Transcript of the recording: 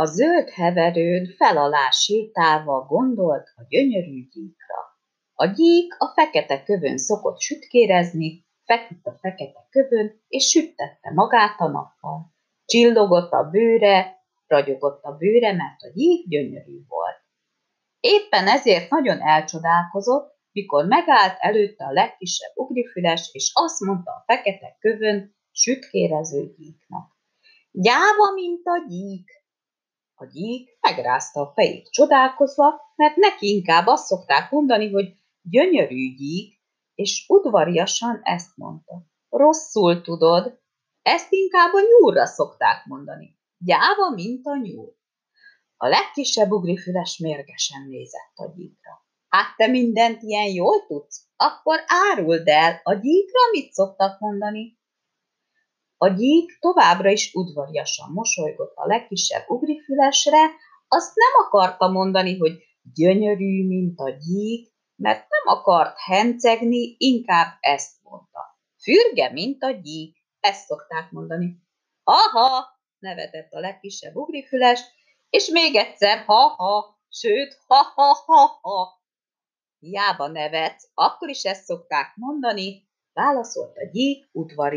A zöld heverőn felalá sétálva gondolt a gyönyörű gyíkra. A gyík a fekete kövön szokott sütkérezni, feküdt a fekete kövön, és süttette magát a nappal. Csillogott a bőre, ragyogott a bőre, mert a gyík gyönyörű volt. Éppen ezért nagyon elcsodálkozott, mikor megállt előtte a legkisebb ugrifüles, és azt mondta a fekete kövön sütkérező gyíknak. Gyáva, mint a gyík, a gyík megrázta a fejét csodálkozva, mert neki inkább azt szokták mondani, hogy gyönyörű gyík, és udvariasan ezt mondta. Rosszul tudod, ezt inkább a nyúlra szokták mondani. Gyáva, mint a nyúl. A legkisebb ugrifüles mérgesen nézett a gyíkra. Hát te mindent ilyen jól tudsz? Akkor áruld el, a gyíkra mit szoktak mondani? A gyík továbbra is udvariasan mosolygott a legkisebb ugrifülesre, azt nem akarta mondani, hogy gyönyörű, mint a gyík, mert nem akart hencegni, inkább ezt mondta. Fürge, mint a gyík, ezt szokták mondani. Aha, nevetett a legkisebb ugrifüles, és még egyszer ha-ha, sőt ha-ha-ha-ha. Hiába nevetsz, akkor is ezt szokták mondani, válaszolt a gyík udvari.